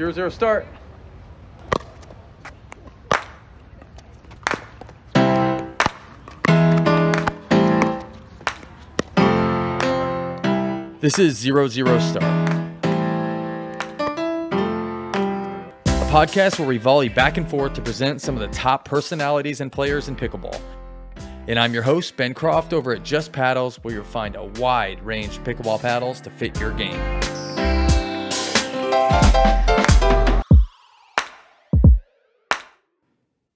Zero zero start. This is Zero Zero Start, a podcast where we volley back and forth to present some of the top personalities and players in pickleball. And I'm your host, Ben Croft, over at Just Paddles, where you'll find a wide range of pickleball paddles to fit your game.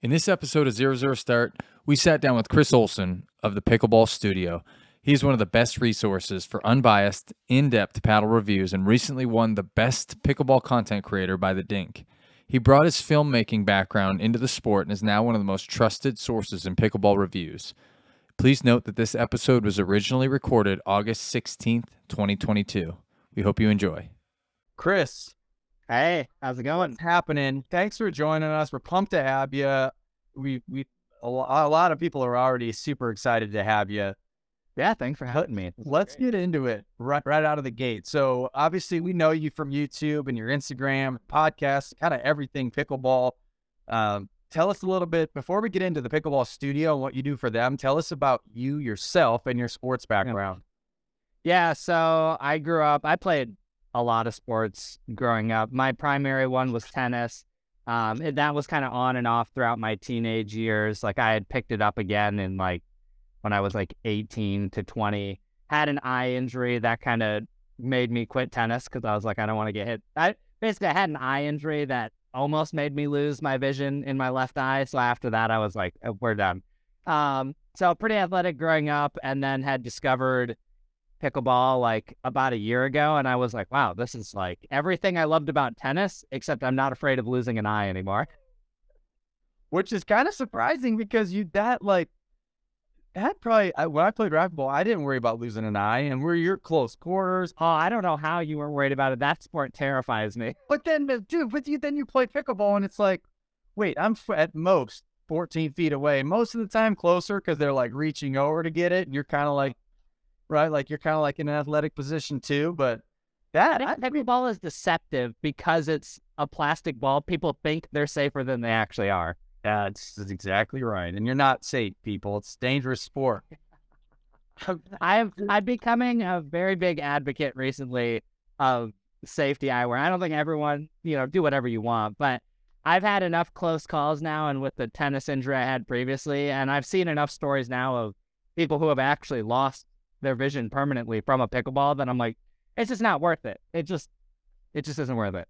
In this episode of Zero Zero Start, we sat down with Chris Olson of the Pickleball Studio. He's one of the best resources for unbiased, in depth paddle reviews and recently won the Best Pickleball Content Creator by the Dink. He brought his filmmaking background into the sport and is now one of the most trusted sources in pickleball reviews. Please note that this episode was originally recorded August 16th, 2022. We hope you enjoy. Chris, Hey, how's it going? what's happening? Thanks for joining us. We're pumped to have you. We we a lot of people are already super excited to have you. Yeah, thanks for having me. Let's get into it right right out of the gate. So obviously we know you from YouTube and your Instagram, podcasts, kind of everything pickleball. Um, tell us a little bit before we get into the pickleball studio and what you do for them. Tell us about you yourself and your sports background. Yeah, so I grew up, I played a lot of sports growing up. My primary one was tennis. Um, and that was kind of on and off throughout my teenage years. Like I had picked it up again in like when I was like 18 to 20. Had an eye injury that kind of made me quit tennis because I was like, I don't want to get hit. I basically I had an eye injury that almost made me lose my vision in my left eye. So after that, I was like, "Oh, we're done. Um, so pretty athletic growing up, and then had discovered pickleball like about a year ago, and I was like, wow, this is like everything I loved about tennis, except I'm not afraid of losing an eye anymore. which is kind of surprising because you that like that probably when I played racquetball, I didn't worry about losing an eye, and we're your close quarters. Oh, I don't know how you weren't worried about it. That sport terrifies me. But then, uh, dude, but you then you play pickleball, and it's like, wait, I'm at most 14 feet away, most of the time closer because they're like reaching over to get it, and you're kind of like, right, like you're kind of like in an athletic position too. But that I think pickleball is deceptive because it's a plastic ball. People think they're safer than they actually are. that's, that's exactly right, and you're not safe, people. It's a dangerous sport. Um, I've I'm becoming a very big advocate recently of safety eyewear. I don't think everyone, you know, do whatever you want, but I've had enough close calls now and with the tennis injury I had previously, and I've seen enough stories now of people who have actually lost their vision permanently from a pickleball then I'm like, it's just not worth it. It just it just isn't worth it.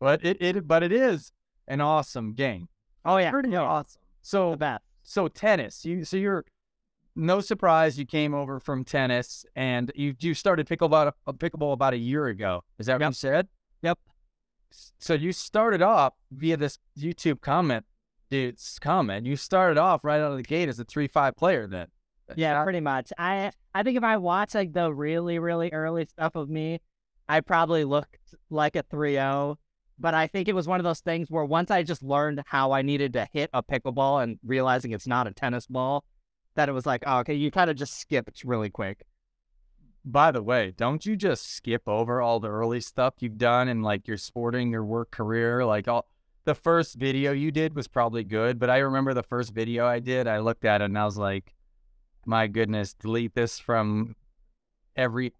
But it, it but it is an awesome game. Oh yeah. Pretty oh, awesome. So that so tennis. You so you're no surprise you came over from tennis and you you started pickleball a pickleball about a year ago. Is that what you said? Yep. So you started off via this YouTube comment, dude's comment. You started off right out of the gate as a three five player then. Yeah, pretty much. I I think if I watch like the really really early stuff of me, I probably looked like a 3-0, but I think it was one of those things where once I just learned how I needed to hit a pickleball and realizing it's not a tennis ball, that it was like, oh, okay, you kind of just skipped really quick. By the way, don't you just skip over all the early stuff you've done and like your sporting your work career? Like all the first video you did was probably good, but I remember the first video I did, I looked at it and I was like, my goodness, delete this from every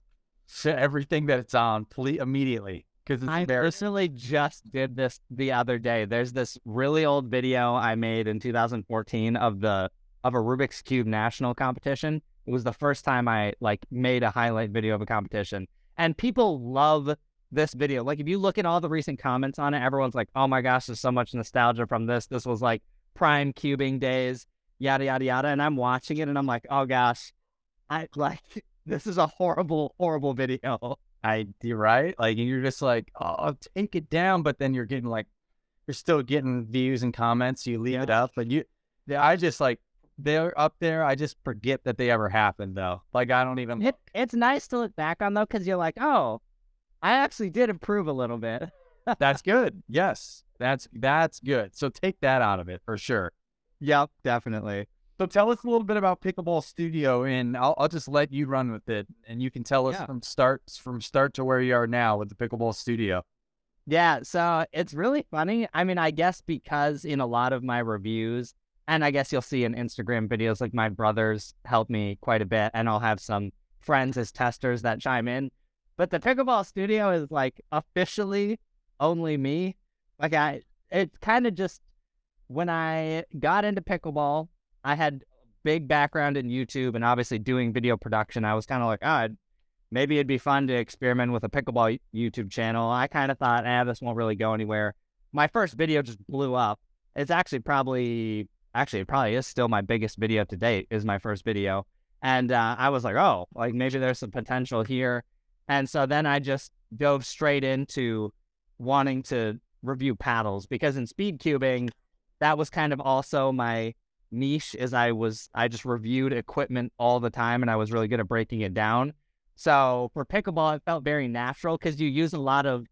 everything that it's on, please immediately. Because I personally just did this the other day. There's this really old video I made in 2014 of the of a Rubik's Cube national competition. It was the first time I like made a highlight video of a competition. And people love this video. Like if you look at all the recent comments on it, everyone's like, "Oh my gosh, there's so much nostalgia from this. This was like prime cubing days, yada yada yada." And I'm watching it and I'm like, "Oh gosh. I like this is a horrible horrible video." I you're right. Like you're just like, oh, take it down, but then you're getting like, you're still getting views and comments. You leave it up, but you, I just like they're up there. I just forget that they ever happened though. Like I don't even. It, it's nice to look back on though, because you're like, oh, I actually did improve a little bit. That's good. Yes, that's that's good. So take that out of it for sure. Yep, definitely. So tell us a little bit about Pickleball Studio, and I'll I'll just let you run with it, and you can tell us Yeah. from start from start to where you are now with the Pickleball Studio. Yeah, so it's really funny. I mean, I guess because in a lot of my reviews, and I guess you'll see in Instagram videos, like my brothers help me quite a bit, and I'll have some friends as testers that chime in. But the pickleball studio is like officially only me. Like I, it kind of just when I got into pickleball, I had big background in YouTube and obviously doing video production. I was kind of like, oh, maybe it'd be fun to experiment with a pickleball YouTube channel. I kind of thought, ah, this won't really go anywhere. My first video just blew up. It's actually probably, actually, it probably is still my biggest video to date. Is my first video, and uh, I was like, oh, like maybe there's some potential here. And so then I just dove straight into wanting to review paddles because in speed cubing, that was kind of also my niche. Is I was I just reviewed equipment all the time, and I was really good at breaking it down. So for pickleball, it felt very natural because you use a lot of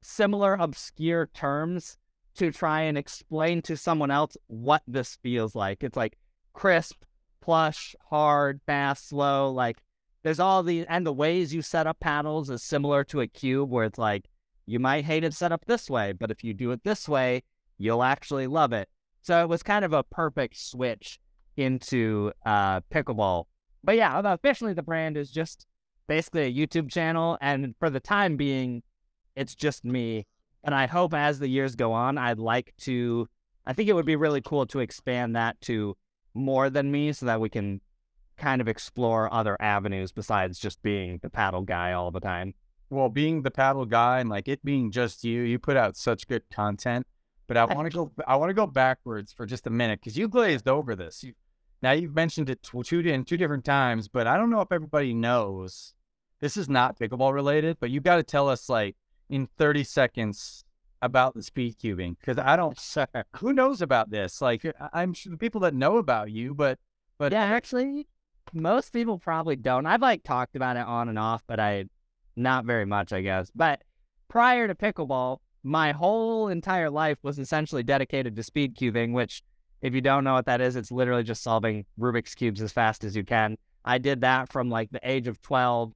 similar obscure terms to try and explain to someone else what this feels like. It's like crisp, plush, hard, fast, slow. Like there's all these, and the ways you set up paddles is similar to a cube where it's like you might hate it set up this way, but if you do it this way, you'll actually love it. So it was kind of a perfect switch into uh, pickleball. But yeah, officially the brand is just basically a YouTube channel. And for the time being, it's just me. And I hope as the years go on, I'd like to, I think it would be really cool to expand that to more than me so that we can kind of explore other avenues besides just being the paddle guy all the time. Well, being the paddle guy and like it being just you, you put out such good content. But I want to go. I want to go backwards for just a minute because you glazed over this. You, now you've mentioned it two in two different times, but I don't know if everybody knows. This is not pickleball related, but you've got to tell us like in 30 seconds about the speed cubing because I don't. Who knows about this? Like I'm sure the people that know about you, but but yeah, actually, most people probably don't. I've like talked about it on and off, but I not very much, I guess. But prior to pickleball, my whole entire life was essentially dedicated to speed cubing, which if you don't know what that is, it's literally just solving Rubik's Cubes as fast as you can. I did that from like the age of 12.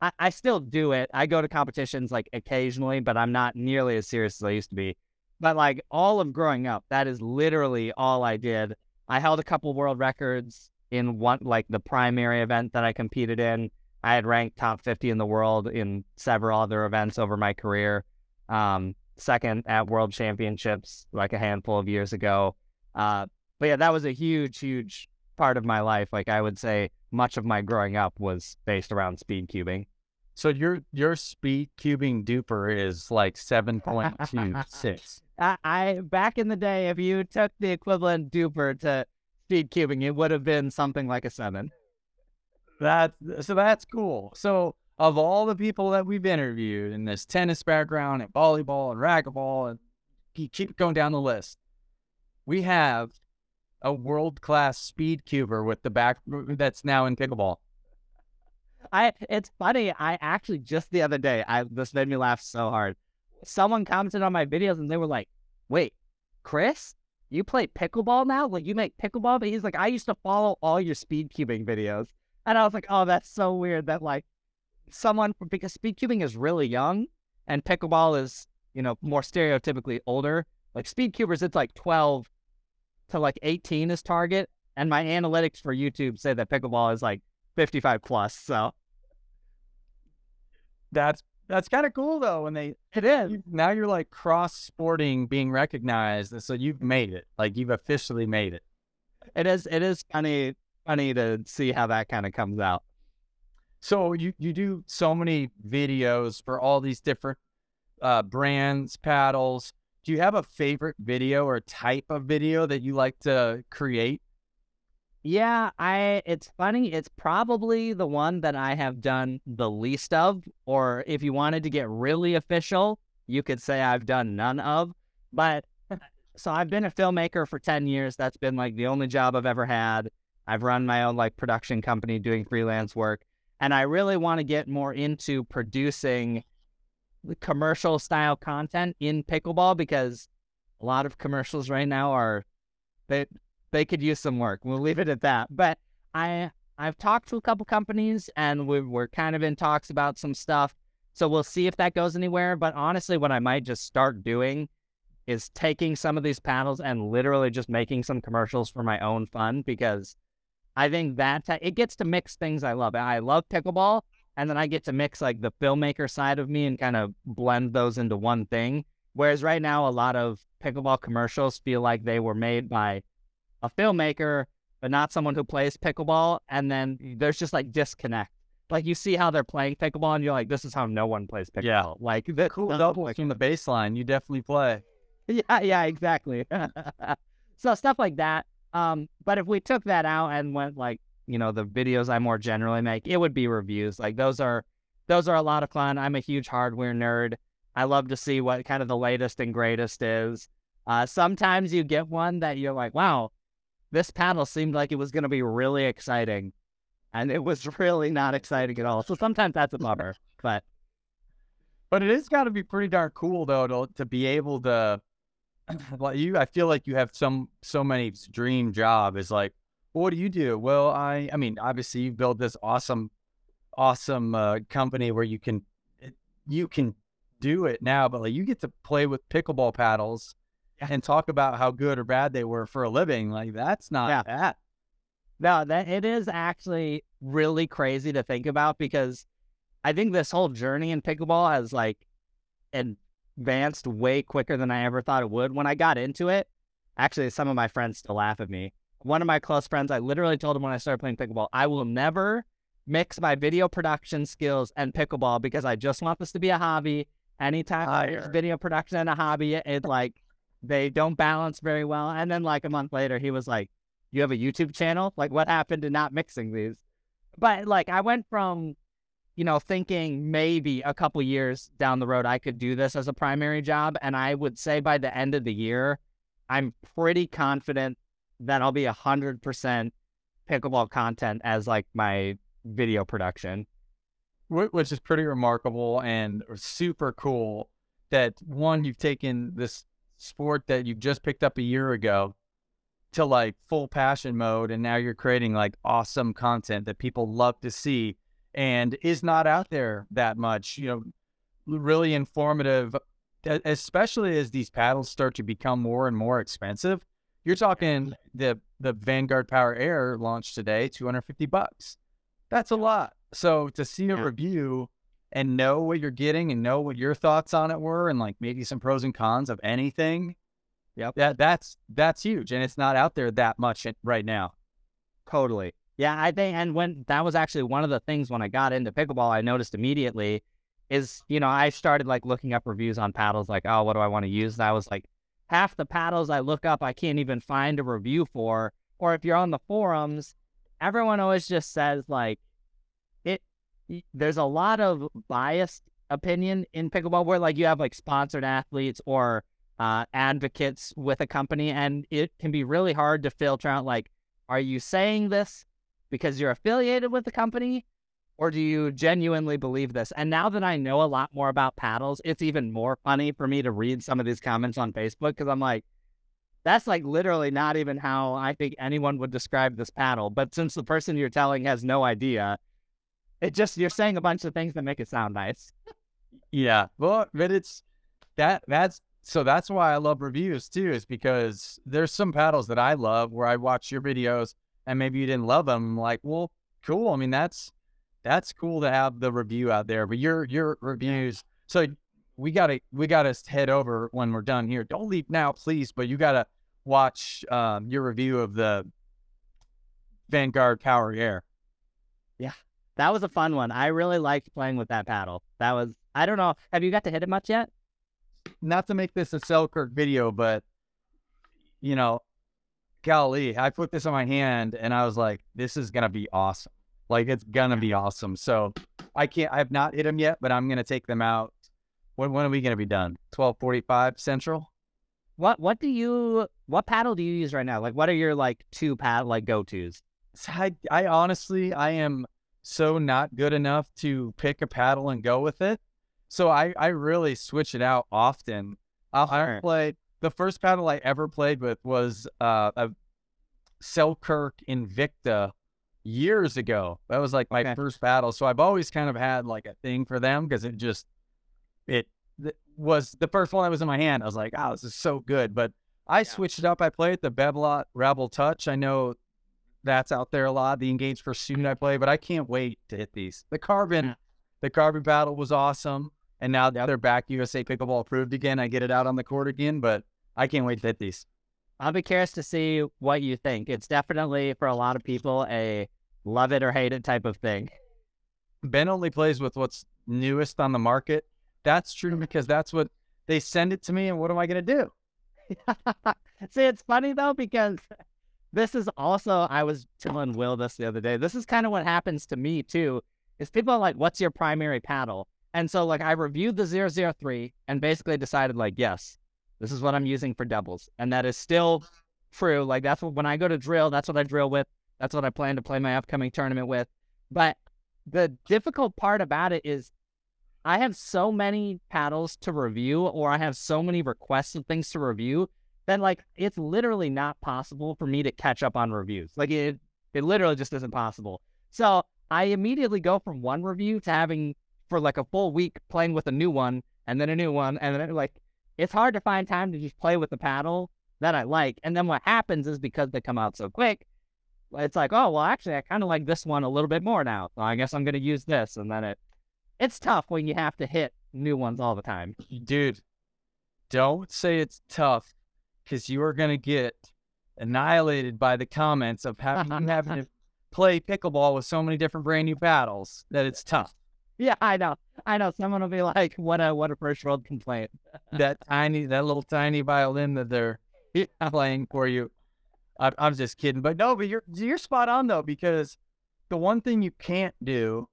I, I still do it. I go to competitions like occasionally, but I'm not nearly as serious as I used to be. But like all of growing up, that is literally all I did. I held a couple world records in one, like the primary event that I competed in. I had ranked top 50 in the world in several other events over my career. Um, second at world championships like a handful of years ago. Uh, but yeah, that was a huge, huge part of my life. Like I would say, much of my growing up was based around speed cubing. So your your speed cubing DUPR is like seven point two six. I, I back in the day, if you took the equivalent DUPR to speed cubing, it would have been something like a seven. That so that's cool. So of all the people that we've interviewed in this tennis background and volleyball and racquetball and keep going down the list, we have a world class speed cuber with the back that's now in pickleball. I it's funny. I actually just the other day, I this made me laugh so hard. Someone commented on my videos and they were like, "Wait, Chris, you play pickleball now? Like you make pickleball?" But he's like, "I used to follow all your speed cubing videos," and I was like, "Oh, that's so weird that like someone because speed cubing is really young and pickleball is you know more stereotypically older. Like speed cubers, it's like twelve to like 18 is target. And my analytics for YouTube say that pickleball is like 55 plus. So that's that's kind of cool though. When they it is now you're like cross sporting being recognized, and so you've made it. Like you've officially made it. It is. It is funny funny to see how that kind of comes out. So you you do so many videos for all these different uh, brands, paddles do you have a favorite video or type of video that you like to create? Yeah, I it's funny, it's probably the one that I have done the least of or if you wanted to get really official, you could say I've done none of. But so I've been a filmmaker for 10 years. That's been like the only job I've ever had. I've run my own like production company doing freelance work, and I really want to get more into producing commercial style content in pickleball because a lot of commercials right now are they they could use some work. We'll leave it at that. But I I've talked to a couple companies and we we're kind of in talks about some stuff. So we'll see if that goes anywhere. But honestly, what I might just start doing is taking some of these paddles and literally just making some commercials for my own fun because I think that it gets to mix things I love. I love pickleball, and then I get to mix like the filmmaker side of me and kind of blend those into one thing. Whereas right now, a lot of pickleball commercials feel like they were made by a filmmaker, but not someone who plays pickleball. And then there's just like disconnect. Like you see how they're playing pickleball, and you're like, this is how no one plays pickleball. Yeah. Like the Cool doubles from the baseline. You definitely play. Yeah, yeah, exactly. so stuff like that. Um, but if we took that out and went like, you know, the videos I more generally make, it would be reviews. Like those are those are a lot of fun. I'm a huge hardware nerd. I love to see what kind of the latest and greatest is. Uh, sometimes you get one that you're like, wow, this paddle seemed like it was going to be really exciting. And it was really not exciting at all. So sometimes that's a bummer. But but it has got to be pretty darn cool though to to be able to like you I feel like you have some so many dream job is like what do you do? Well, I I mean, obviously you built this awesome awesome uh, company where you can you can do it now, but like you get to play with pickleball paddles yeah. and talk about how good or bad they were for a living. Like that's not yeah. that. No, that it is actually really crazy to think about because I think this whole journey in pickleball has like advanced way quicker than I ever thought it would. When I got into it, actually, some of my friends still laugh at me. One of my close friends, I literally told him when I started playing pickleball, I will never mix my video production skills and pickleball because I just want this to be a hobby. Anytime video production and a hobby, it like they don't balance very well. And then like a month later, he was like, "You have a YouTube channel? Like, what happened to not mixing these?" But like, I went from you know, thinking maybe a couple years down the road I could do this as a primary job. And I would say by the end of the year, I'm pretty confident that I'll be a hundred percent pickleball content as like my video production. Which is pretty remarkable and super cool that one, you've taken this sport that you just picked up a year ago to like full passion mode and now you're creating like awesome content that people love to see and is not out there that much. You know, really informative, especially as these paddles start to become more and more expensive. You're talking the the Vanguard Power Air launched today, 250 bucks. That's a lot. So to see a yeah. review and know what you're getting and know what your thoughts on it were and like maybe some pros and cons of anything. Yep. That that's that's huge and it's not out there that much right now. Totally. Yeah, I think, and when that was actually one of the things when I got into pickleball, I noticed immediately is, you know, I started like looking up reviews on paddles, like, oh, what do I want to use? And I was like, half the paddles I look up, I can't even find a review for. Or if you're on the forums, everyone always just says, like, it, there's a lot of biased opinion in pickleball where, like, you have like sponsored athletes or uh, advocates with a company, and it can be really hard to filter out, like, are you saying this because you're affiliated with the company or do you genuinely believe this? And now that I know a lot more about paddles, it's even more funny for me to read some of these comments on Facebook because I'm like, that's like literally not even how I think anyone would describe this paddle. But since the person you're telling has no idea, it just you're saying a bunch of things that make it sound nice. yeah, well, but it's that that's so that's why I love reviews too, is because there's some paddles that I love where I watch your videos and maybe you didn't love them, like, well, cool. I mean, that's that's cool to have the review out there. But your your reviews, so we gotta we gotta head over when we're done here. Don't leave now, please. But you gotta watch um, your review of the Vanguard Power Air. Yeah, that was a fun one. I really liked playing with that paddle. That was I don't know. Have you got to hit it much yet? Not to make this a Selkirk video, but you know, golly, I put this on my hand and I was like, this is gonna be awesome. Like it's gonna be awesome. So I can't. I have not hit them yet, but I'm gonna take them out. When when are we gonna be done? Twelve forty five Central. What what do you what paddle do you use right now? Like what are your like two paddle like go tos? I I honestly I am so not good enough to pick a paddle and go with it. So I I really switch it out often. I'll, I'll play the first paddle I ever played with was uh, a Selkirk Invicta years ago. That was like my Okay. first paddle. So I've always kind of had like a thing for them because it just it th- was the first one that was in my hand. I was like, oh, this is so good. But I switched it up. I play with the Babolat Rebel Touch. I know that's out there a lot. The Engage Pursuit I play, but I can't wait to hit these. The carbon, Yeah. the carbon paddle was awesome. And now they're back USA pickleball approved again. I get it out on the court again, but I can't wait to hit these. I'll be curious to see what you think. It's definitely for a lot of people a love it or hate it type of thing. Ben only plays with what's newest on the market. That's true because that's what they send it to me. And what am I going to do? See, it's funny though because this is also I was telling Will this the other day. This is kind of what happens to me too. Is people are like, "What's your primary paddle?" And so like I reviewed the 003 and basically decided like, yes, this is what I'm using for doubles, and that is still true. Like that's what when I go to drill, that's what I drill with. That's what I plan to play my upcoming tournament with. But the difficult part about it is I have so many paddles to review, or I have so many requests of things to review that like it's literally not possible for me to catch up on reviews. Like it, it literally just isn't possible. So I immediately go from one review to having for like a full week playing with a new one, and then a new one, and then like it's hard to find time to just play with the paddle that I like. And then what happens is because they come out so quick, it's like, oh well, actually, I kind of like this one a little bit more now. So I guess I'm gonna use this, and then it it's tough when you have to hit new ones all the time. Dude, don't say it's tough because you are going to get annihilated by the comments of having, having to play pickleball with so many different brand new paddles that it's tough. Yeah, I know. I know. Someone will be like, "What a what a first world complaint." that tiny, that little tiny violin that they're playing for you. I, I'm just kidding, but no, but you're you're spot on though because the one thing you can't do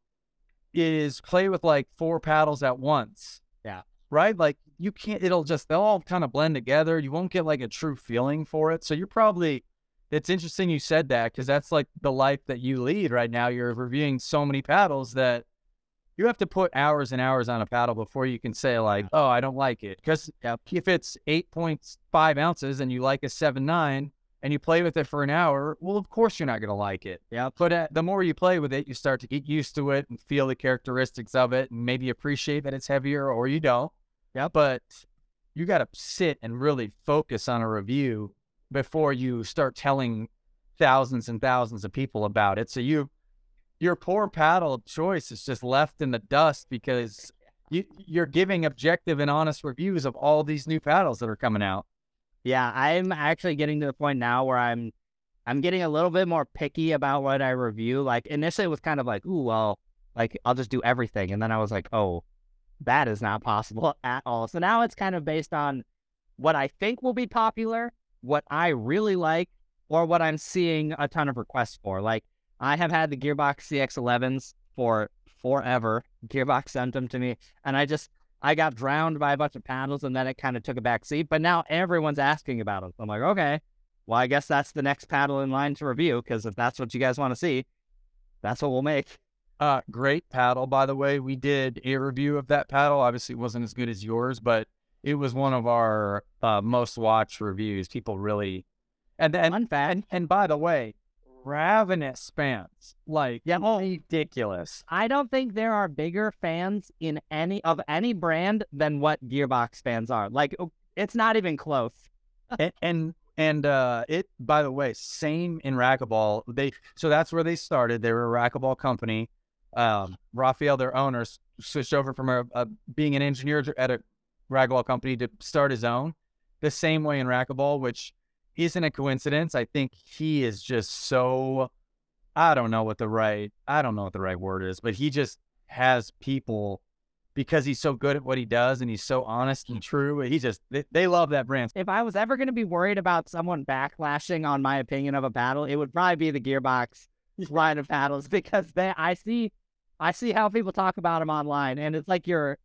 is play with like four paddles at once. Yeah. Right? Like you can't. It'll just they'll all kind of blend together. You won't get like a true feeling for it. So you're probably. It's interesting you said that because that's like the life that you lead right now. You're reviewing so many paddles that you have to put hours and hours on a paddle before you can say like, oh, I don't like it. Because if it's eight point five ounces and you like a seven nine and you play with it for an hour, well, of course you're not going to like it. Yeah. But uh, the more you play with it, you start to get used to it and feel the characteristics of it, and maybe appreciate that it's heavier or you don't. Yeah. But you got to sit and really focus on a review before you start telling thousands and thousands of people about it. So you your poor paddle choice is just left in the dust because you you're giving objective and honest reviews of all these new paddles that are coming out. Yeah, I'm actually getting to the point now where I'm I'm getting a little bit more picky about what I review. Like initially it was kind of like, ooh, well, like I'll just do everything. And then I was like, oh, that is not possible at all. So now it's kind of based on what I think will be popular, what I really like, or what I'm seeing a ton of requests for. Like I have had the Gearbox CX11s for forever. Gearbox sent them to me, and I just I got drowned by a bunch of paddles, and then it kind of took a back seat. But now everyone's asking about them. I'm like, okay, well, I guess that's the next paddle in line to review because if that's what you guys want to see, that's what we'll make. Uh, great paddle, by the way. We did a review of that paddle. Obviously, it wasn't as good as yours, but it was one of our uh, most watched reviews. People really, and and Fun and by the way, ravenous fans like Yeah, well- ridiculous. I don't think there are bigger fans in any of any brand than what Gearbox fans are. Like oh, it's not even close. and and, and uh, it by the way, same in racquetball. They so that's where they started. They were a racquetball company. Um, Raphael, their owners, switched over from a, a, being an engineer at a racquetball company to start his own. The same way in racquetball, which isn't a coincidence. I think he is just so. I don't know what the right. I don't know what the right word is, but he just has people because he's so good at what he does and he's so honest and true. He just they, they love that brand. If I was ever going to be worried about someone backlashing on my opinion of a paddle, it would probably be the Gearbox line of paddles because they I see I see how people talk about them online, and it's like you're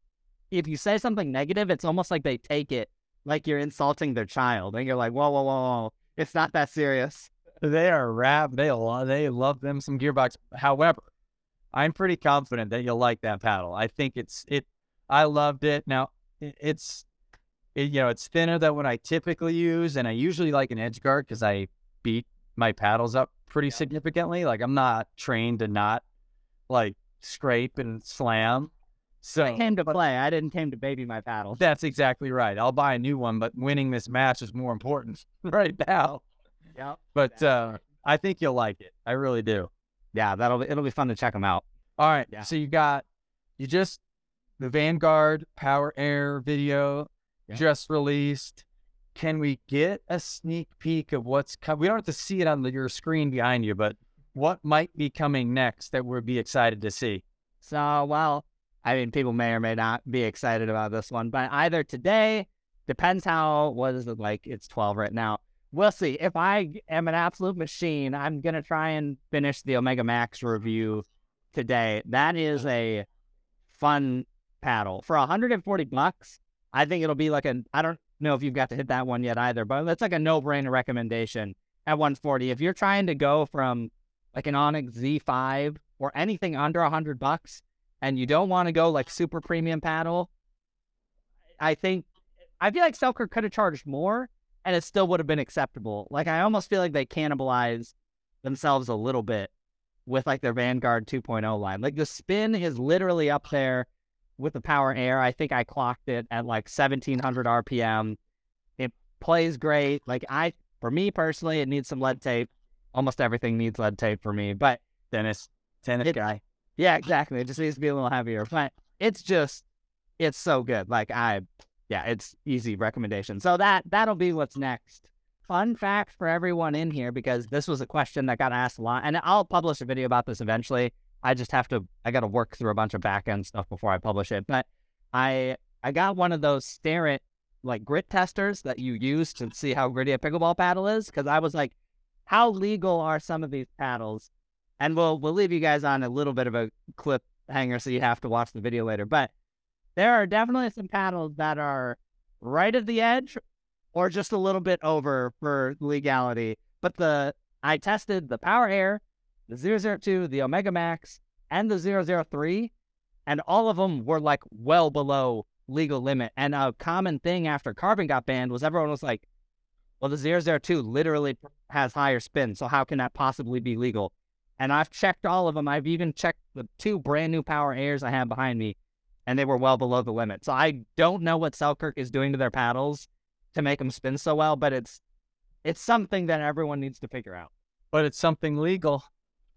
if you say something negative, it's almost like they take it like you're insulting their child, and you're like, whoa, whoa, whoa, whoa, it's not that serious. They are rap. They lo- they love them some gearbox. However, I'm pretty confident that you'll like that paddle. I think it's it. I loved it. Now it, it's it, you know it's thinner than what I typically use, and I usually like an edge guard because I beat my paddles up pretty significantly. Like I'm not trained to not like scrape and slam. So I came to play. I didn't came to baby my paddle. that's exactly right. I'll buy a new one, but winning this match is more important right now. Yeah. But uh, I think you'll like it. I really do. Yeah, that'll be it'll be fun to check them out. All right. Yeah. So you got you just the Vanguard Power Air video Yeah. just released. Can we get a sneak peek of what's coming? We don't have to see it on the, your screen behind you, but what might be coming next that we'd be excited to see? So, well, I mean, people may or may not be excited about this one, but either today, depends how, what is it like? It's 12 right now. We'll see. If I am an absolute machine, I'm going to try and finish the Omega Max review today. That is a fun paddle. For 140 bucks, I think it'll be like a, I don't know if you've got to hit that one yet either, but it's like a no brainer recommendation at 140. If you're trying to go from like an Onyx Z5 or anything under 100 bucks, and you don't want to go like super premium paddle, I think I feel like Selkirk could have charged more and it still would have been acceptable. Like I almost feel like they cannibalize themselves a little bit with like their Vanguard 2.0 line. Like the spin is literally up there with the Power Air. I think I clocked it at like 1700 RPM. It plays great. Like I, for me personally, it needs some lead tape. Almost everything needs lead tape for me, but Tennis, tennis It- guy. Yeah, exactly. It just needs to be a little heavier, but it's just it's so good. Like I, yeah, it's easy recommendation. So that that'll be what's next. Fun fact for everyone in here because this was a question that got asked a lot, and I'll publish a video about this eventually. I just have to. I got to work through a bunch of back end stuff before I publish it. But I I got one of those stare it like grit testers that you use to see how gritty a pickleball paddle is because I was like, how legal are some of these paddles? And we'll we'll leave you guys on a little bit of a clip hanger so you have to watch the video later. But there are definitely some paddles that are right at the edge or just a little bit over for legality. But the I tested the Power Air, the 002, the Omega Max, and the 003, and all of them were like well below legal limit. And a common thing after Carbon got banned was everyone was like, well, the 002 literally has higher spin, so how can that possibly be legal? And I've checked all of them. I've even checked the two brand new Power Airs I have behind me, and they were well below the limit. So I don't know what Selkirk is doing to their paddles to make them spin so well, but it's it's something that everyone needs to figure out. But it's something legal,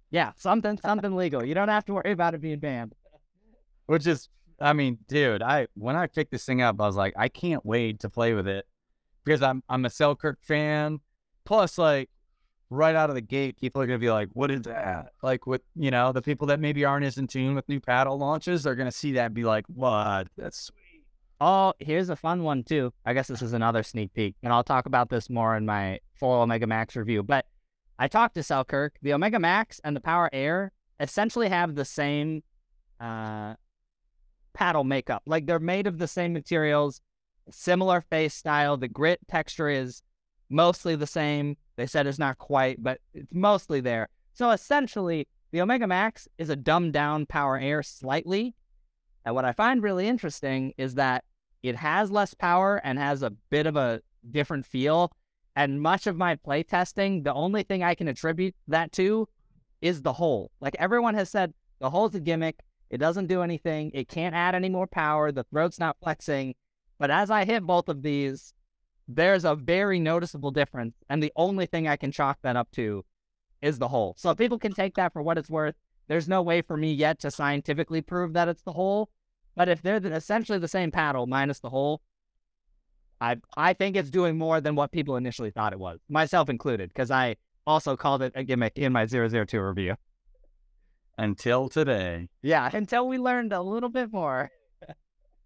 Yeah, something something legal. You don't have to worry about it being banned. which is, I mean, dude, I when I picked this thing up, I was like, I can't wait to play with it because I'm I'm a Selkirk fan. Plus, like right out of the gate, people are gonna be like, "What is that?" Like with you know the people that maybe aren't as in tune with new paddle launches, they're gonna see that and be like, "What? That's sweet." Oh, here's a fun one too. I guess this is another sneak peek, and I'll talk about this more in my full Omega Max review. But I talked to Selkirk. The Omega Max and the Power Air essentially have the same uh, paddle makeup. Like they're made of the same materials, similar face style. The grit texture is mostly the same. They said it's not quite, but it's mostly there. So essentially, the Omega Max is a dumbed down Power Air slightly. And what I find really interesting is that it has less power and has a bit of a different feel. And much of my playtesting, the only thing I can attribute that to is the hole. Like everyone has said, the hole's a gimmick. It doesn't do anything. It can't add any more power. The throat's not flexing. But as I hit both of these, there's a very noticeable difference. And the only thing I can chalk that up to is the hole. So people can take that for what it's worth. There's no way for me yet to scientifically prove that it's the hole. But if they're essentially the same paddle minus the hole, I I think it's doing more than what people initially thought it was, myself included, because I also called it a gimmick in my 002 review. Until today, Yeah, until we learned a little bit more.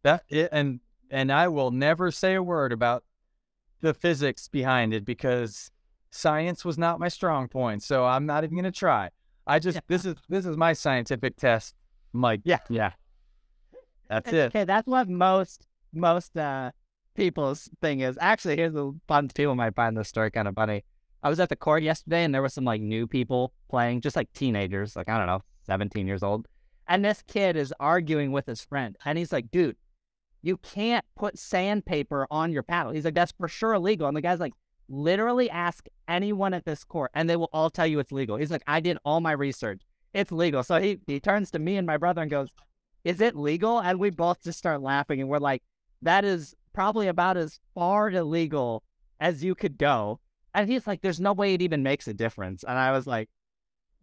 that it, and and I will never say a word about the physics behind it because science was not my strong point. So I'm not even gonna try. I just Yeah. this is this is my scientific test. I'm Yeah. yeah. That's it. Okay, that's what most most uh people's thing is. Actually, here's the fun. People might find this story kind of funny. I was at the court yesterday, and there were some like new people playing, just like teenagers, like I don't know, 17 years old. And this kid is arguing with his friend, and he's like, "Dude, you can't put sandpaper on your paddle." He's like, "That's for sure illegal." And the guy's like, literally ask anyone at this court and they will all tell you it's legal. He's like, I did all my research. It's legal. So he, he turns to me and my brother and goes, Is it legal? And we both just start laughing and we're like, That is probably about as far illegal as you could go. And he's like, There's no way it even makes a difference. And I was like,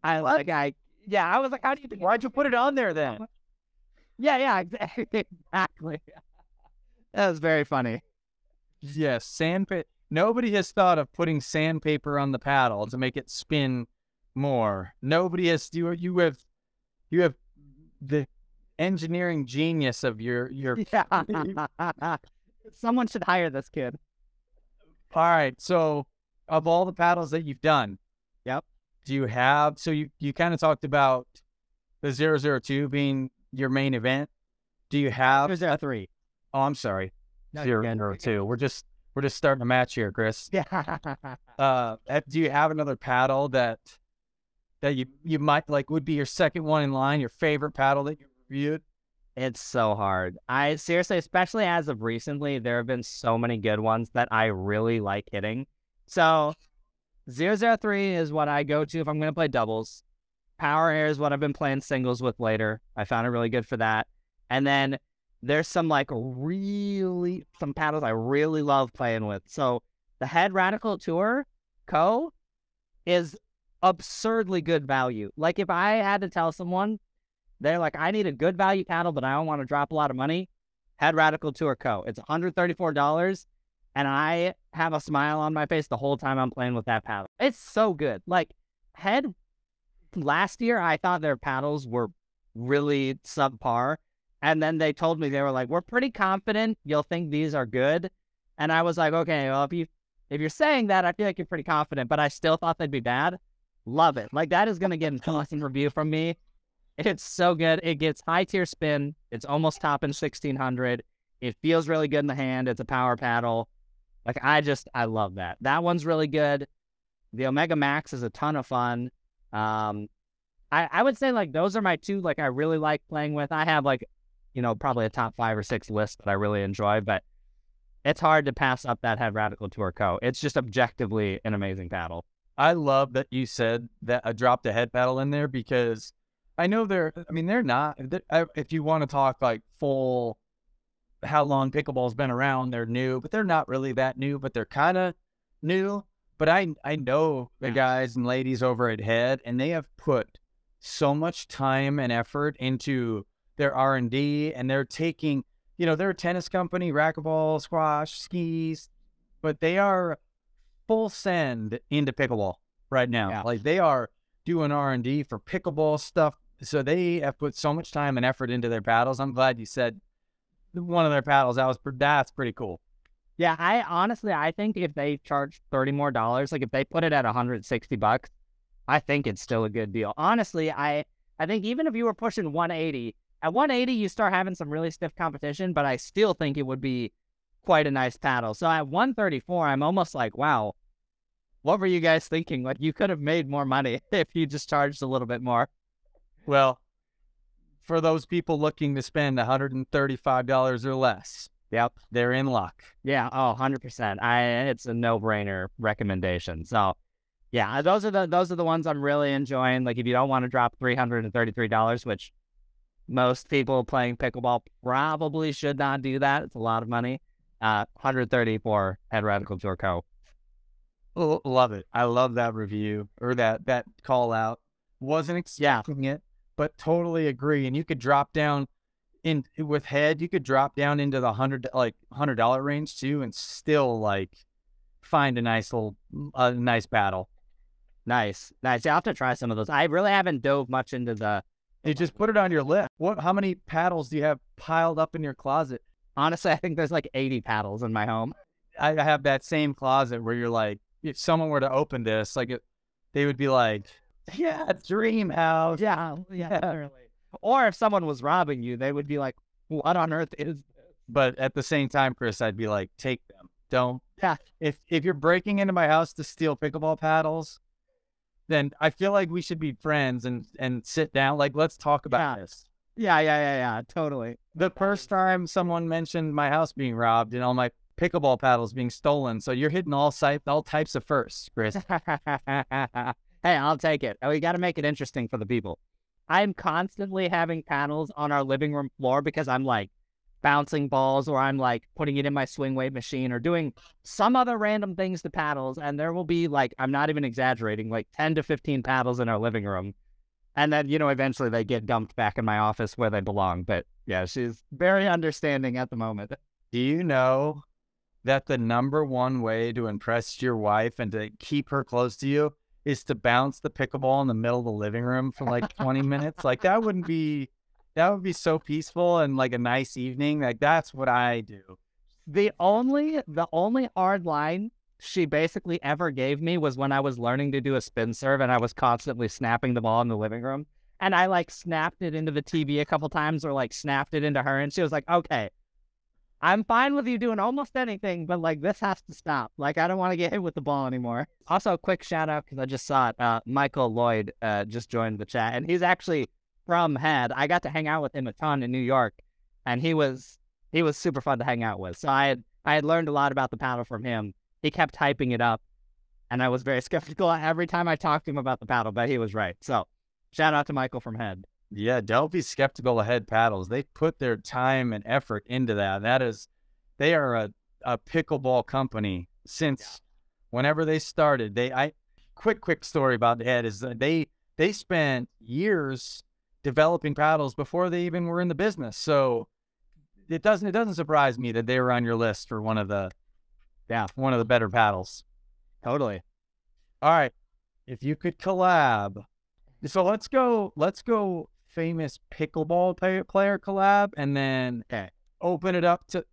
I What? like I yeah, I was like, How do you think Why'd you put it on there then? Yeah, yeah, exactly. That was very funny. Yes, sandpaper. Nobody has thought of putting sandpaper on the paddle to make it spin more. Nobody has. You you have you have the engineering genius of your your. Yeah. Someone should hire this kid. All right, so of all the paddles that you've done, Yep. Do you have? So you you kind of talked about the 002 being your main event. Do you have? Here's our three. Oh, I'm sorry. No, good. Zero two. We're just we're just starting a match here, Chris. Yeah. Uh, uh, do you have another paddle that that you you might like would be your second one in line, your favorite paddle that you reviewed? It's so hard. I seriously, especially as of recently, there have been so many good ones that I really like hitting. So 003 is what I go to if I'm going to play doubles. Power Air is what I've been playing singles with later. I found it really good for that. And then there's some like really, some paddles I really love playing with. So the Head Radical Tour Co is absurdly good value. Like if I had to tell someone, they're like, I need a good value paddle, but I don't want to drop a lot of money. Head Radical Tour Co. It's $134, and I have a smile on my face the whole time I'm playing with that paddle. It's so good. Like Head, last year I thought their paddles were really subpar, and then they told me they were like, we're pretty confident you'll think these are good, and I was like, okay, well if you if you're saying that, I feel like you're pretty confident, but I still thought they'd be bad. Love it. Like that is gonna get an awesome review from me. It's so good. It gets high tier spin. It's almost top in 1600. It feels really good in the hand. It's a power paddle. Like I just, I love that. That one's really good. The Omega Max is a ton of fun. Um, I, I would say like those are my two like I really like playing with. I have like, you know, probably a top five or six list that I really enjoy, but it's hard to pass up that Head Radical Tour Co. It's just objectively an amazing paddle. I love that you said that I dropped a head paddle in there because I know they're. I mean, they're not. they're- If you want to talk like full, how long pickleball's been around, they're new, but they're not really that new. But they're kind of new. But I I know the guys and ladies over at Head, and they have put so much time and effort into their R and D, and they're taking. You know, they're a tennis company, racquetball, squash, skis, but they are full send into pickleball right now. Yeah. Like they are doing R and D for pickleball stuff. So they have put so much time and effort into their paddles. I'm glad you said one of their paddles. That was that's pretty cool. Yeah, I honestly I think if they charge thirty more dollars, like if they put it at hundred sixty bucks, I think it's still a good deal. Honestly, I I think even if you were pushing one eighty, at one eighty you start having some really stiff competition, but I still think it would be quite a nice paddle. So at one thirty four, I'm almost like, wow, what were you guys thinking? Like you could have made more money if you just charged a little bit more. Well, for those people looking to spend $135 or less, Yep. they're in luck. Yeah, oh, 100%. I it's a no-brainer recommendation. So, yeah, those are the those are the ones I'm really enjoying. Like if you don't want to drop $333, which most people playing pickleball probably should not do that. It's a lot of money. Uh 130 for Head Radical Tour Co. Love it. I love that review or that that call out. Wasn't Yeah. expecting it, but totally agree. And you could drop down in with head. You could drop down into the hundred like hundred dollar range too, and still like find a nice little a nice battle. Nice. Nice. Yeah, I'll have to try some of those. I really haven't dove much into the You just put it on your list. What? How many paddles do you have piled up in your closet? Honestly, I think there's like 80 paddles in my home. I have that same closet where you're like, if someone were to open this, like it, they would be like, yeah, dream house. Yeah, yeah, literally. Or if someone was robbing you, they would be like, "What on earth is But at the same time, Chris, I'd be like, take them. Don't. Yeah. If if you're breaking into my house to steal pickleball paddles, then I feel like we should be friends and and sit down. Like, let's talk about Yeah. this. Yeah, yeah, yeah, yeah, totally. The first time someone mentioned my house being robbed and all my pickleball paddles being stolen. So you're hitting all site, all types of firsts, Chris. hey, I'll take it. We got to make it interesting for the people. I'm constantly having panels on our living room floor because I'm like bouncing balls or I'm like putting it in my swing weight machine or doing some other random things to paddles. And there will be like, I'm not even exaggerating, like 10 to 15 paddles in our living room. And then, you know, eventually they get dumped back in my office where they belong. But yeah, she's very understanding at the moment. Do you know that the number one way to impress your wife and to keep her close to you is to bounce the pickleball in the middle of the living room for like 20 minutes? Like that wouldn't be that would be so peaceful and like a nice evening. Like that's what I do. The only the only hard line she basically ever gave me was when I was learning to do a spin serve and I was constantly snapping the ball in the living room. And I like snapped it into the TV a couple times or like snapped it into her. And she was like, okay, I'm fine with you doing almost anything, but like this has to stop. Like I don't want to get hit with the ball anymore. Also, a quick shout out because I just saw it. Uh, Michael Lloyd uh, just joined the chat and he's actually from Head. I got to hang out with him a ton in New York and he was he was super fun to hang out with. So I had I had learned a lot about the paddle from him he kept hyping it up, and I was very skeptical every time I talked to him about the paddle, but he was right. So shout out to Michael from Head. Yeah, don't be skeptical of Head paddles. They put their time and effort into that. That is, they are a, a pickleball company since yeah. whenever they started. They I quick quick story about Head is that they they spent years developing paddles before they even were in the business. So it doesn't it doesn't surprise me that they were on your list for one of the yeah, one of the better paddles. Totally. All right. If you could collab. So let's go let's go famous pickleball player, player collab and then okay, open it up to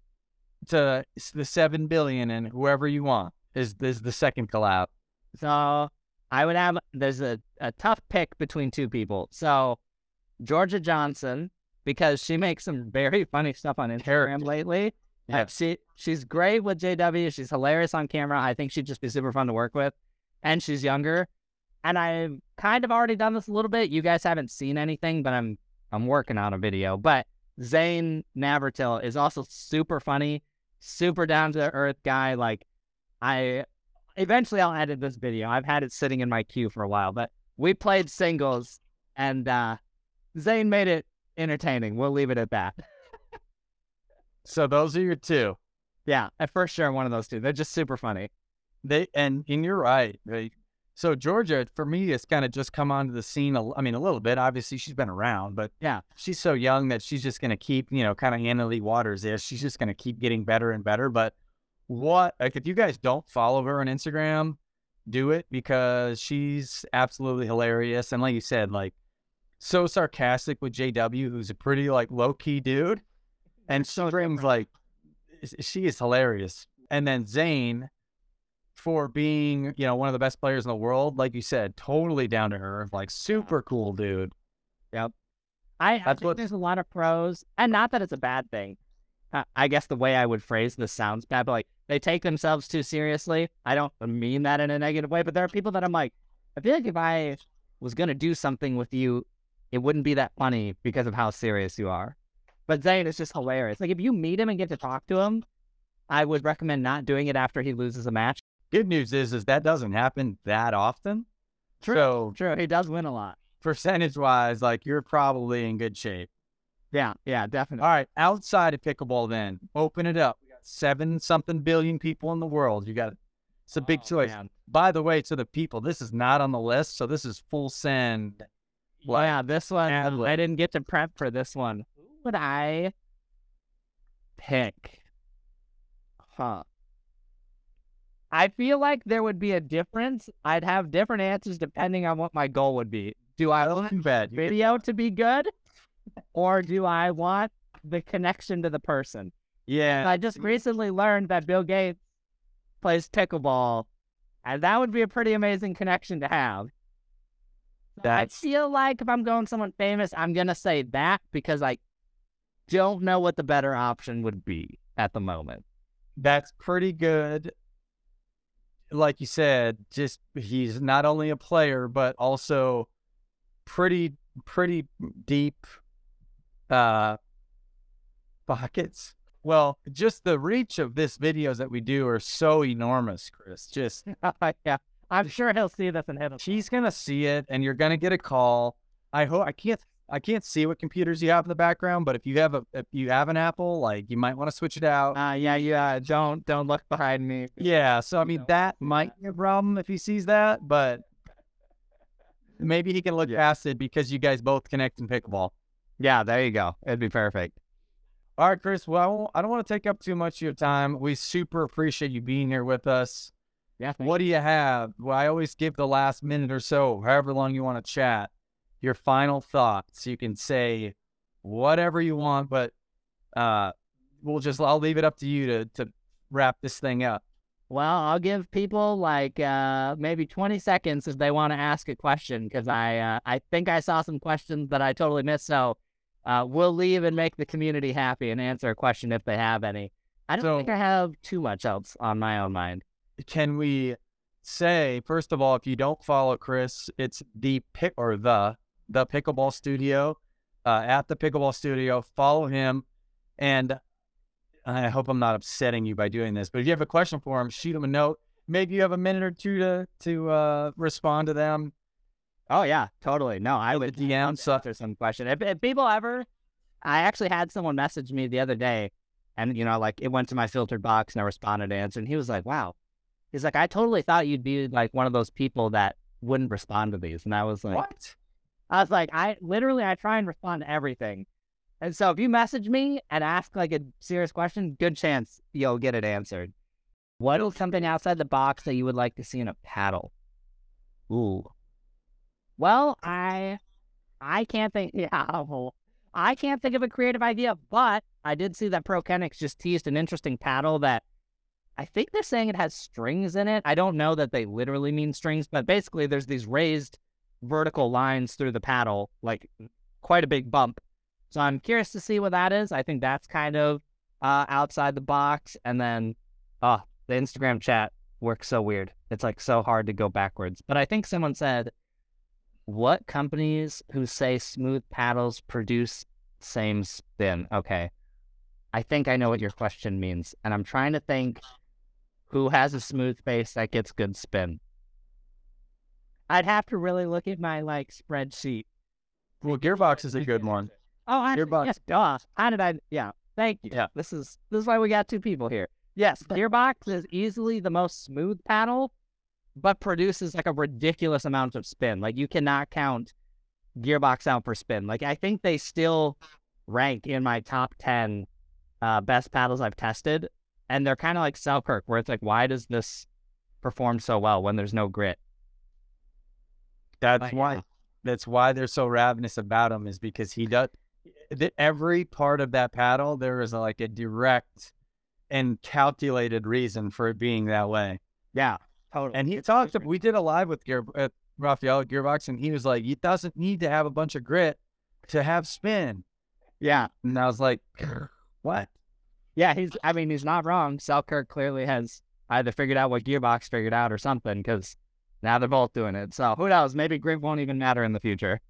to the 7 billion and whoever you want is is the second collab. So I would have there's a, a tough pick between two people. So Georgia Johnson because she makes some very funny stuff on Instagram lately. Yeah. She she's great with JW. She's hilarious on camera. I think she'd just be super fun to work with. And she's younger. And I've kind of already done this a little bit. You guys haven't seen anything, but I'm I'm working on a video. But Zane Navratil is also super funny, super down to earth guy. Like I eventually I'll edit this video. I've had it sitting in my queue for a while, but we played singles and uh Zane made it entertaining. We'll leave it at that. So those are your two. Yeah, I first share one of those two. They're just super funny. They and and you're right. They, so Georgia, for me, has kind of just come onto the scene. A, I mean, a little bit. Obviously, she's been around, but yeah, she's so young that she's just going to keep, you know, kind of Anna Leigh Waters is. She's just going to keep getting better and better. But what, like, if you guys don't follow her on Instagram, do it because she's absolutely hilarious. And like you said, like, so sarcastic with JW, who's a pretty like low key dude and Scream's like, she is hilarious. And then Zane, for being, you know, one of the best players in the world, like you said, totally down to earth, like super cool dude. Yep. I, I think what... there's a lot of pros, and not that it's a bad thing. Uh, I guess the way I would phrase this sounds bad, but like they take themselves too seriously. I don't mean that in a negative way, but there are people that I'm like, I feel like if I was gonna do something with you, it wouldn't be that funny because of how serious you are. But Zane is just hilarious. Like if you meet him and get to talk to him, I would recommend not doing it after he loses a match. Good news is is that doesn't happen that often. True. So, True. He does win a lot. Percentage wise, like you're probably in good shape. Yeah, yeah, definitely. All right. Outside of pickleball then, open it up. We got seven something billion people in the world. You got it's a big oh, choice. Man. By the way, to the people, this is not on the list, so this is full send. Well, yeah, this one I didn't get to prep for this one Who would I pick? Huh. I feel like there would be a difference. I'd have different answers depending on what my goal would be. Do I want bad. video to be good, or do I want the connection to the person? Yeah. I just recently learned that Bill Gates plays pickleball, and that would be a pretty amazing connection to have. That's... I feel like if I'm going someone famous, I'm gonna say that because I don't know what the better option would be at the moment. That's pretty good. Like you said, just he's not only a player, but also pretty, pretty deep uh pockets. Well, just the reach of this videos that we do are so enormous, Chris. Just yeah, I'm sure he'll see this and hit she's gonna see it, and you're gonna get a call. I hope I can't. I can't see what computers you have in the background, but if you have a if you have an Apple, like you might want to switch it out. Uh, yeah, yeah. Don't don't look behind me. Yeah, so I mean No. that might be a problem if he sees that, but maybe he can look Yeah. past it because you guys both connect in pickleball. Yeah, there you go. It'd be perfect. All right, Chris. Well, I don't want to take up too much of your time. We super appreciate you being here with us. Yeah. What do you have? Well, I always give the last minute or so, however long you want to chat, your final thoughts. You can say whatever you want, but uh, we'll just I'll leave it up to you to to wrap this thing up. Well, I'll give people like uh, maybe 20 seconds if they want to ask a question because I uh, I think I saw some questions that I totally missed. So uh, we'll leave and make the community happy and answer a question if they have any. I don't So- think I have too much else on my own mind. Can we say first of all, if you don't follow Chris, it's the pick or the the pickleball studio uh, at the pickleball studio. Follow him, and I hope I'm not upsetting you by doing this, but if you have a question for him, shoot him a note. Maybe you have a minute or two to to uh, respond to them. Oh yeah, totally. No, I would DM so answer some question. If, if people ever, I actually had someone message me the other day, and you know, like it went to my filtered box, and I responded to answer, and he was like, "Wow," he's like, "I totally thought you'd be like one of those people that wouldn't respond to these," and I was like, what? I was like, I literally I try and respond to everything, and so if you message me and ask like a serious question, good chance you'll get it answered. What is something outside the box that you would like to see in a paddle? Ooh. Well, I I can't think yeah, I can't think of a creative idea, but I did see that ProKennex just teased an interesting paddle that I think they're saying it has strings in it. I don't know that they literally mean strings, but basically there's these raised vertical lines through the paddle, like quite a big bump. So I'm curious to see what that is. I think that's kind of uh, outside the box. And then, oh, the Instagram chat works so weird. It's like so hard to go backwards. But I think someone said, what companies who say smooth paddles produce same spin? Okay. I think I know what your question means. And I'm trying to think who has a smooth face that gets good spin. I'd have to really look at my like spreadsheet. Well, Gearbox is a good one. Oh, I, Gearbox. yes, duh. How did I? Yeah, thank you. Yeah. This is this is why we got two people here. Yes, Gearbox is easily the most smooth paddle, but produces like a ridiculous amount of spin. Like you cannot count Gearbox out for spin. Like I think they still rank in my top ten uh, best paddles I've tested, and they're kind of like Selkirk, where it's like, why does this perform so well when there's no grit? That's why. That's why they're so ravenous about him is because he does th- every part of that paddle. There is like a direct and calculated reason for it being that way. Yeah, totally. And he talked. We did a live with Gear uh, Raphael at Gearbox, and he was like, "He doesn't need to have a bunch of grit to have spin." yeah, And I was like, "What?" Yeah, he's. I mean, he's not wrong. Selkirk clearly has either figured out what Gearbox figured out or something, because now they're both doing it. So who knows? Maybe grit won't even matter in the future.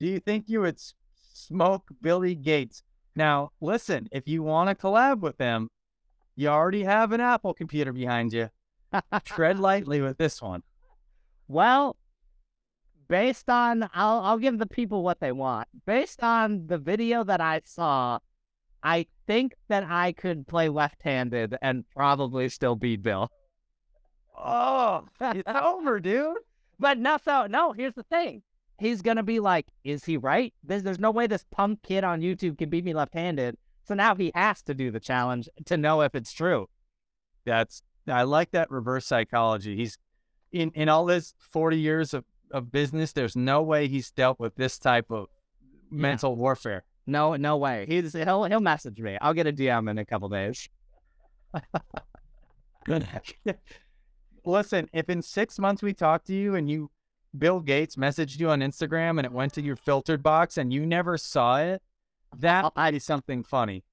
Do you think you would smoke Billy Gates? Now, listen, if you want to collab with him, you already have an Apple computer behind you. Tread lightly with this one. Well, based on, I'll I'll give the people what they want. Based on the video that I saw, I think that I could play left-handed and probably still beat Bill. Oh, it's over, dude. But no, so no. Here's the thing: he's gonna be like, "Is he right? There's there's no way this punk kid on YouTube can beat me left-handed." So now he has to do the challenge to know if it's true. That's I like that reverse psychology. He's in in all his 40 years of, of business, there's no way he's dealt with this type of mental warfare. No, no way. He's he'll he'll message me. I'll get a DM in a couple days. Good. Listen, if in six months we talk to you and you Bill Gates messaged you on Instagram and it went to your filtered box and you never saw it, that oh. might be something funny.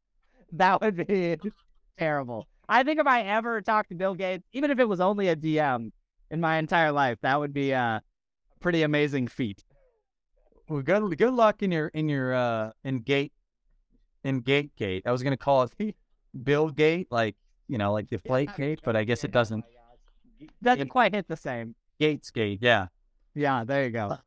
That would be terrible. I think if I ever talked to Bill Gates, even if it was only a DM in my entire life, that would be a pretty amazing feat. Well, good good luck in your in your uh in gate in Gate Gate. I was gonna call it Bill Gate, like you know, like the plate gate, but I guess it doesn't. Doesn't quite hit the same. Gates Gate, yeah. Yeah, there you go.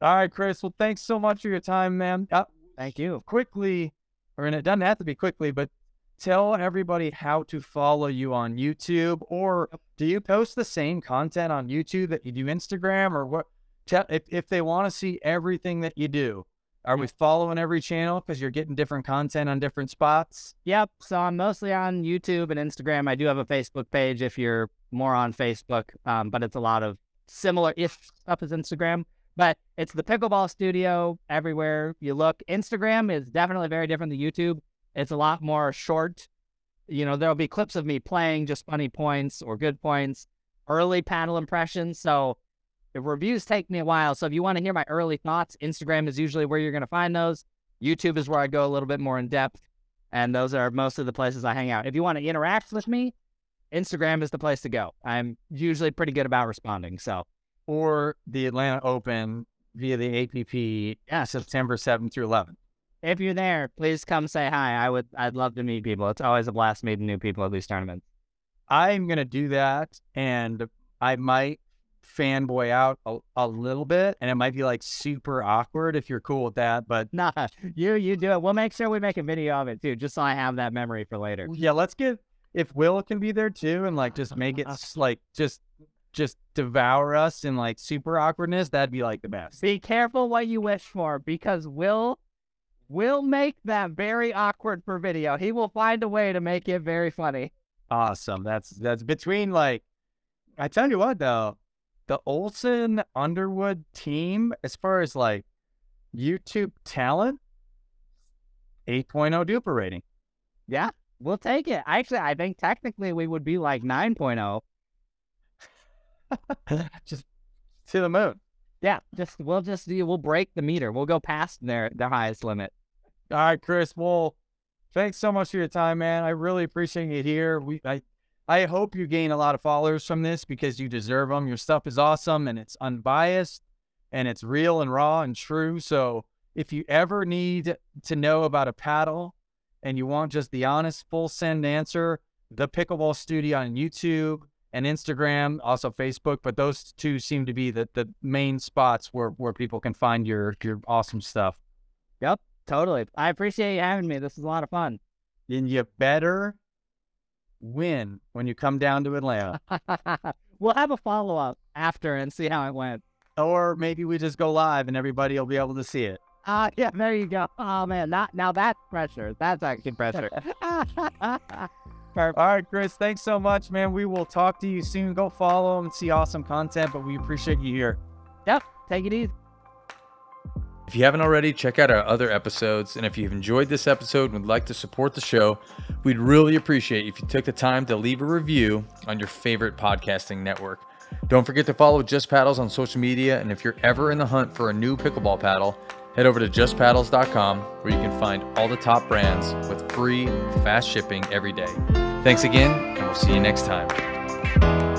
All right, Chris. Well, thanks so much for your time, man. Uh, Thank you. quickly, or and it doesn't have to be quickly, but tell everybody how to follow you on YouTube, or do you post the same content on YouTube that you do Instagram, or what? Tell if if they want to see everything that you do. Are we following every channel because you're getting different content on different spots? Yep. So I'm mostly on YouTube and Instagram. I do have a Facebook page if you're more on Facebook, um, but it's a lot of similar if stuff as Instagram. But it's the Pickleball Studio everywhere you look. Instagram is definitely very different than YouTube. It's a lot more short. You know, there'll be clips of me playing just funny points or good points, early paddle impressions. So the reviews take me a while. So if you want to hear my early thoughts, Instagram is usually where you're going to find those. YouTube is where I go a little bit more in depth. And those are most of the places I hang out. If you want to interact with me, Instagram is the place to go. I'm usually pretty good about responding. So Or the Atlanta Open via the APP Yeah. September 7th through 11th? if you're there, please come say hi. I would I'd love to meet people. It's always a blast meeting new people at these tournaments. I'm gonna do that, and I might fanboy out a, a little bit, and it might be like super awkward if you're cool with that. But Nah, you you do it. We'll make sure we make a video of it too, just so I have that memory for later. yeah, let's get if Will can be there too, and like just make it like just just devour us in like super awkwardness. That'd be like the best. Be careful what you wish for because Will will make that very awkward for video. He will find a way to make it very funny. Awesome. That's that's between like I tell you what though, the Olson Underwood team, as far as like YouTube talent, 8.0 DUPR rating. Yeah, we'll take it. Actually, I think technically we would be like oh. 9.0. Just to the moon. Yeah, just we'll just we'll break the meter. We'll go past their their highest limit. All right, Chris. Well, thanks so much for your time, man. I really appreciate you here. We I I hope you gain a lot of followers from this because you deserve them. Your stuff is awesome and it's unbiased and it's real and raw and true. So if you ever need to know about a paddle and you want just the honest full send answer, the Pickleball Studio on YouTube and Instagram, also Facebook, but those two seem to be the, the main spots where, where people can find your your awesome stuff. Yep, totally. I appreciate you having me. This is a lot of fun. then you better win when you come down to Atlanta. we'll have a follow up after and see how it went. or maybe we just go live and everybody will be able to see it. Ah, yeah, there you go. Oh man, not now that's pressure. That's actually pressure. Perfect. All right, Chris, thanks so much, man. We will talk to you soon. Go follow and see awesome content, but we appreciate you here. yep, take it easy. If you haven't already, check out our other episodes. And if you've enjoyed this episode and would like to support the show, we'd really appreciate if you took the time to leave a review on your favorite podcasting network. Don't forget to follow Just Paddles on social media. And if you're ever in the hunt for a new pickleball paddle, head over to justpaddles.com where you can find all the top brands with free, fast shipping every day. Thanks again, and we'll see you next time.